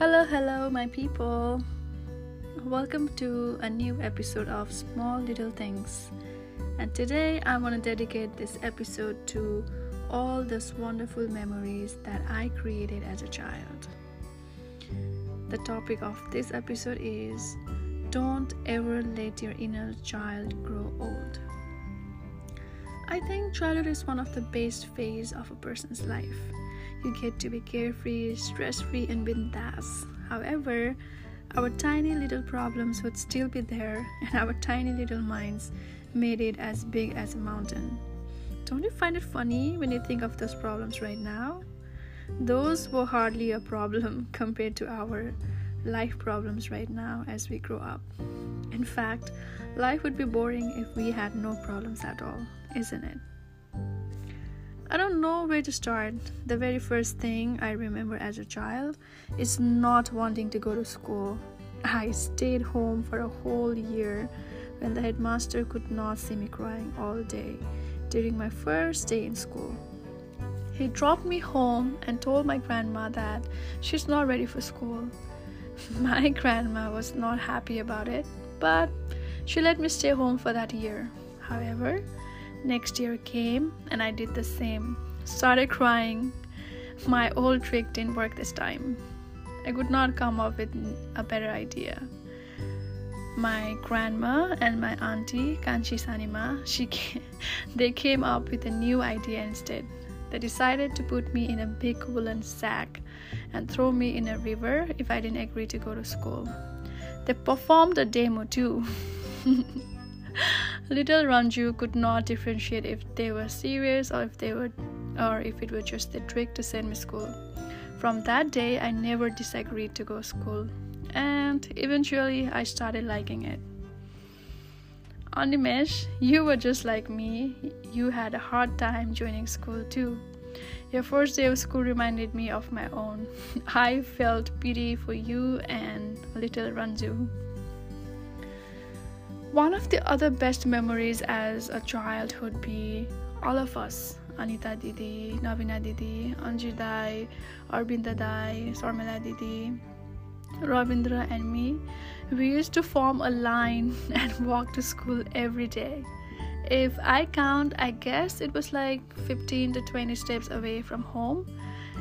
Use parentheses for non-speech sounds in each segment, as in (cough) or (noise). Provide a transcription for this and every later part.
Hello, hello, my people. Welcome to a new episode of Small Little Things. And today I want to dedicate this episode to all those wonderful memories that I created as a child. The topic of this episode is Don't ever let your inner child grow old. I think childhood is one of the best phase of a person's life you get to be carefree, stress free, and bindas. However, our tiny little problems would still be there, and our tiny little minds made it as big as a mountain. Don't you find it funny when you think of those problems right now? Those were hardly a problem (laughs) compared to our life problems right now as we grow up. In fact, life would be boring if we had no problems at all, isn't it? I don't know where to start. The very first thing I remember as a child is not wanting to go to school. I stayed home for a whole year when the headmaster could not see me crying all day during my first day in school. He dropped me home and told my grandma that she's not ready for school. (laughs) My grandma was not happy about it, but she let me stay home for that year. However, Next year came and I did the same. Started crying. My old trick didn't work this time. I could not come up with a better idea. My grandma and my auntie Kanchi Sanima, she came, (laughs) they came up with a new idea instead. They decided to put me in a big woolen sack and throw me in a river if I didn't agree to go to school. They performed a demo too. (laughs) Little Ranju could not differentiate if they were serious or if they were or if it was just a trick to send me school. From that day I never disagreed to go to school and eventually I started liking it. Animesh, you were just like me. You had a hard time joining school too. Your first day of school reminded me of my own. (laughs) I felt pity for you and little Ranju. One of the other best memories as a child would be all of us Anita Didi, Navina Didi, Anju Dai, Arbinda Dai, Sarmila Didi, Ravindra, and me. We used to form a line (laughs) and walk to school every day. If I count, I guess it was like 15 to 20 steps away from home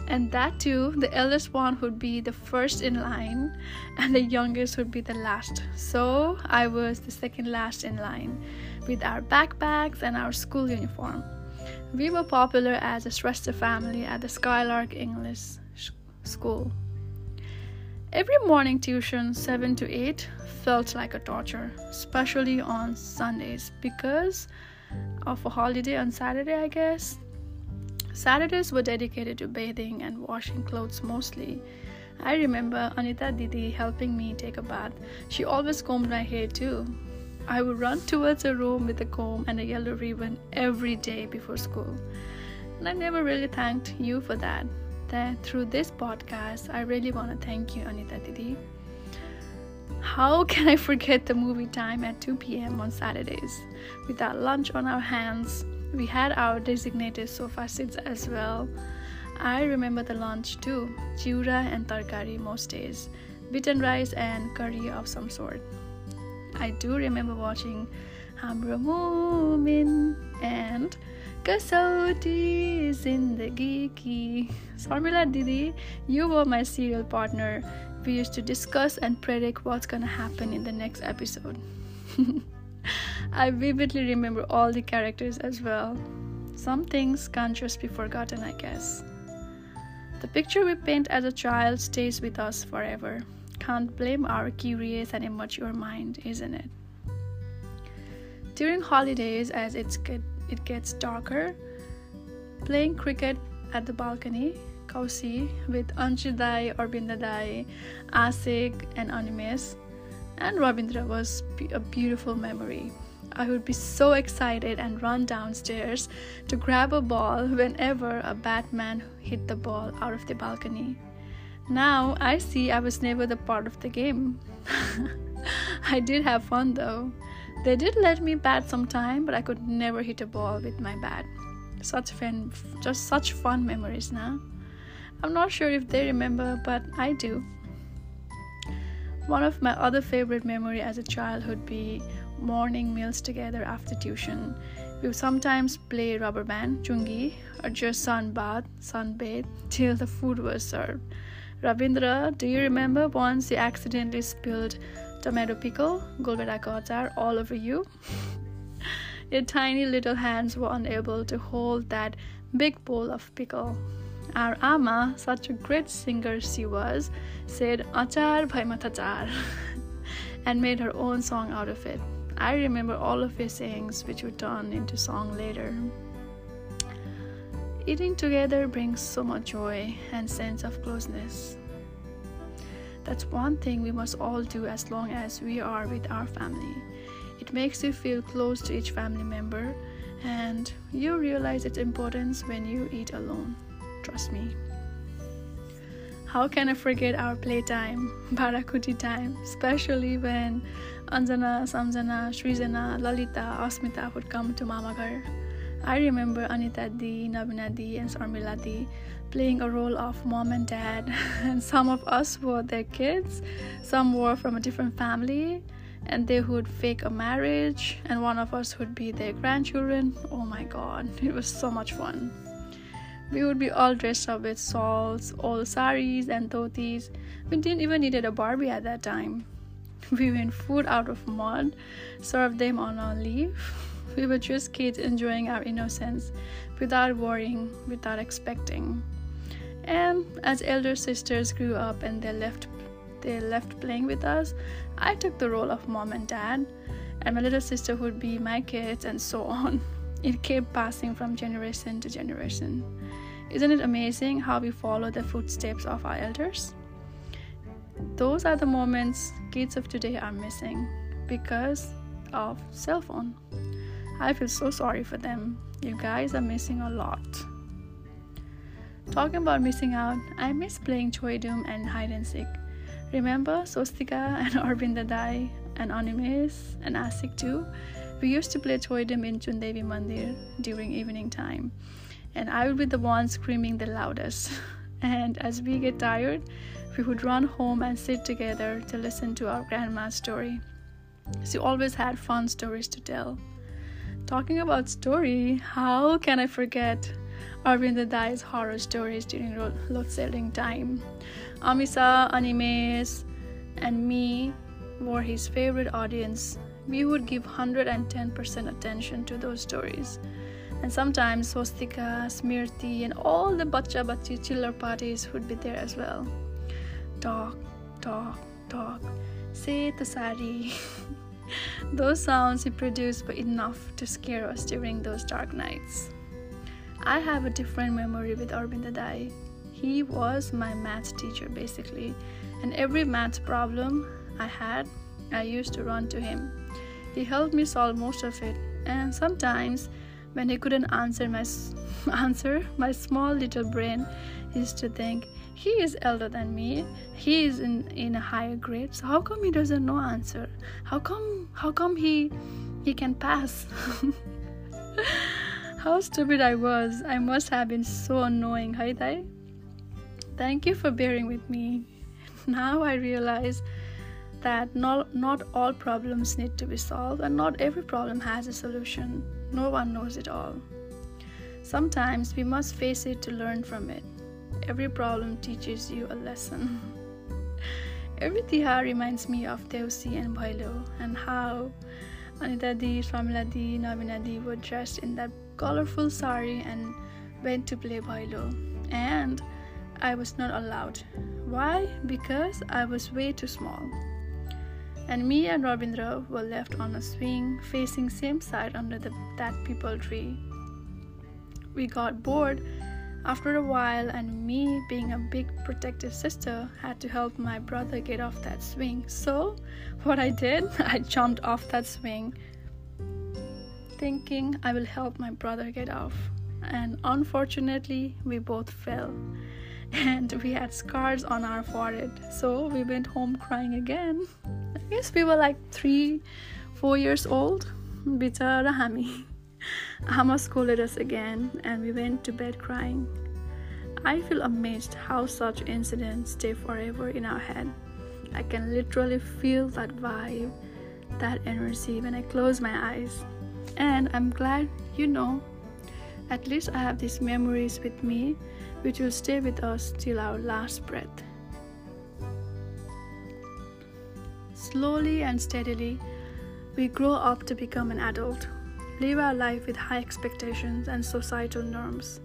and that too the eldest one would be the first in line and the youngest would be the last so i was the second last in line with our backpacks and our school uniform we were popular as a Shrestha family at the Skylark English school. Every morning tuition, 7 to 8, felt like a torture, especially on Sundays because of a holiday on Saturday, I guess. Saturdays were dedicated to bathing and washing clothes mostly. I remember Anita Didi helping me take a bath. She always combed my hair too. I would run towards her room with a comb and a yellow ribbon every day before school. And I never really thanked you for that. That through this podcast, I really want to thank you, Anita Didi. How can I forget the movie time at 2 p.m. on Saturdays? With our lunch on our hands, we had our designated sofa seats as well. I remember the lunch too chiura and tarkari most days, beaten rice and curry of some sort. I do remember watching Hamra Mumin and Kasauti Zindagi Ki. Sarmila Didi, you were my serial partner. We used to discuss and predict what's gonna happen in the next episode. (laughs) I vividly remember all the characters as well. Some things can't just be forgotten, I guess. The picture we paint as a child stays with us forever. Can't blame our curious and immature mind, isn't it? During holidays, as it's get, it gets darker, playing cricket at the balcony, Kausi, with Anshudai, Orbindadai, Asik, and Animesh, and Ravindra was a beautiful memory. I would be so excited and run downstairs to grab a ball whenever a Batman hit the ball out of the balcony. Now I see I was never the part of the game. (laughs) I did have fun though. They did let me bat sometime, but I could never hit a ball with my bat. Such fun, just such fun memories now. I'm not sure if they remember, but I do. One of my other favorite memory as a child would be morning meals together after tuition. We would sometimes play rubber band, chungi, or just sunbath, sunbathe till the food was served. Ravindra, do you remember once you accidentally spilled tomato pickle, golgada achar all over you? (laughs) Your tiny little hands were unable to hold that big bowl of pickle. Our Ama, such a great singer she was, said Achar bhai matachar (laughs) and made her own song out of it. I remember all of his sayings, which were turned into song later. Eating together brings so much joy and sense of closeness. That's one thing we must all do as long as we are with our family. It makes you feel close to each family member and you realize its importance when you eat alone. Trust me. How can I forget our playtime, Barakuti time, especially when Anjana, Samjana, Srijana, Lalita, Asmita would come to Mama Ghar. I remember Anita Di, Nabina Di, and Sarmila Di playing a role of mom and dad, (laughs) and some of us were their kids, some were from a different family, and they would fake a marriage, and one of us would be their grandchildren. Oh my god, it was so much fun. We would be all dressed up with shawls, old saris, and dhotis. We didn't even needed a Barbie at that time. (laughs) We made food out of mud, served them on a leaf. (laughs) We were just kids enjoying our innocence without worrying, without expecting. And as elder sisters grew up and they left they left playing with us, I took the role of mom and dad, and my little sister would be my kids, and so (laughs) on. It kept passing from generation to generation. Isn't it amazing how we follow the footsteps of our elders? Those are the moments kids of today are missing because of cell phone. I feel so sorry for them. You guys are missing a lot. Talking about missing out, I miss playing Choi Doom and hide and seek. Remember Swastika and (laughs) Arvinda Dai and Animesh and Asik too? We used to play toy Choidum in Chundevi Mandir during evening time and I would be the one screaming the loudest. (laughs) And as we get tired, we would run home and sit together to listen to our grandma's story. She always had fun stories to tell. Talking about story, how can I forget Arvind Dai's horror stories during load shedding time? Amisa, Animesh, and me were his favorite audience. We would give 110% attention to those stories and sometimes Swastika, Smriti, and all the Bacha Bachi chiller parties would be there as well. Talk, talk, talk. Say sari. (laughs) those sounds he produced were enough to scare us during those dark nights. I have a different memory with Arvind Dai. He was my math teacher basically, and every math problem I had, I used to run to him. He helped me solve most of it, and sometimes when he couldn't answer my (laughs) answer, my small little brain used to think, he is elder than me. He is in, in a higher grade. So how come he doesn't know answer? How come how come he he can pass? (laughs) how stupid I was. I must have been so annoying, Haidai. Thank you for bearing with me. (laughs) Now I realize that not, not all problems need to be solved and not every problem has a solution. No one knows it all. Sometimes we must face it to learn from it. Every problem teaches you a lesson. (laughs) Every tihar reminds me of Deusi and Bhailo and how Anita Di, Shamila Di, Navina Di were dressed in that colorful sari and went to play Bhailo. And I was not allowed. Why? Because I was way too small and me and Ravindra were left on a swing facing same side under the, that peepal tree. We got bored after a while, and me, being a big protective sister, had to help my brother get off that swing. So, what I did, (laughs) I jumped off that swing, thinking I will help my brother get off. And unfortunately, we both fell, (laughs) and we had scars on our forehead. So, we went home crying again. Guess we were like three, four years old. Bichara hami. Amma scolded us again, and we went to bed crying. I feel amazed how such incidents stay forever in our head. I can literally feel that vibe, that energy when I close my eyes. And I'm glad you know, at least I have these memories with me which will stay with us till our last breath. Slowly and steadily, we grow up to become an adult, live our life with high expectations and societal norms.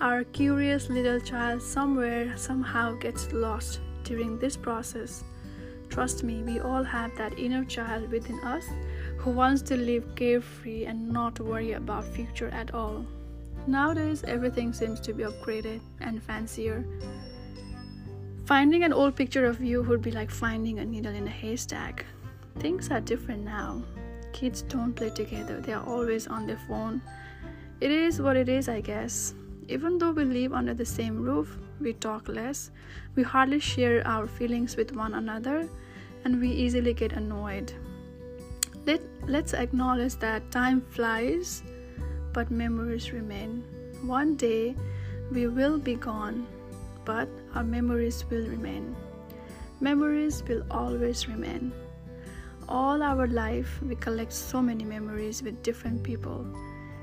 Our curious little child somewhere somehow gets lost during this process. Trust me, we all have that inner child within us who wants to live carefree and not worry about future at all. Nowadays, everything seems to be upgraded and fancier. Finding an old picture of you would be like finding a needle in a haystack. Things are different now. Kids don't play together, they are always on their phone. It is what it is, I guess. Even though we live under the same roof, we talk less, we hardly share our feelings with one another, and we easily get annoyed. Let, let's acknowledge that time flies but memories remain. One day we will be gone, but our memories will remain. Memories will always remain. All our life, we collect so many memories with different people.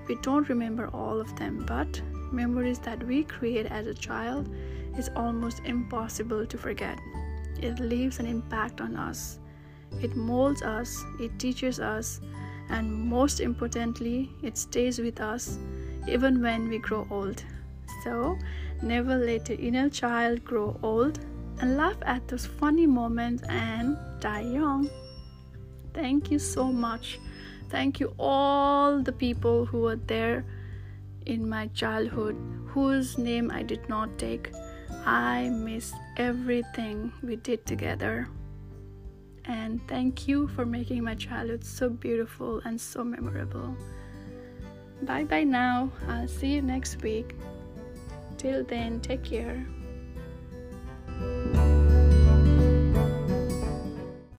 We don't remember all of them, but memories that we create as a child is almost impossible to forget. It leaves an impact on us. It molds us, it teaches us, and most importantly, it stays with us even when we grow old. So, never let your inner child grow old and laugh at those funny moments and die young. Thank you so much. Thank you, all the people who were there in my childhood, whose name I did not take. I miss everything we did together and thank you for making my childhood so beautiful and so memorable. Bye bye now. I'll see you next week. Till then, take care.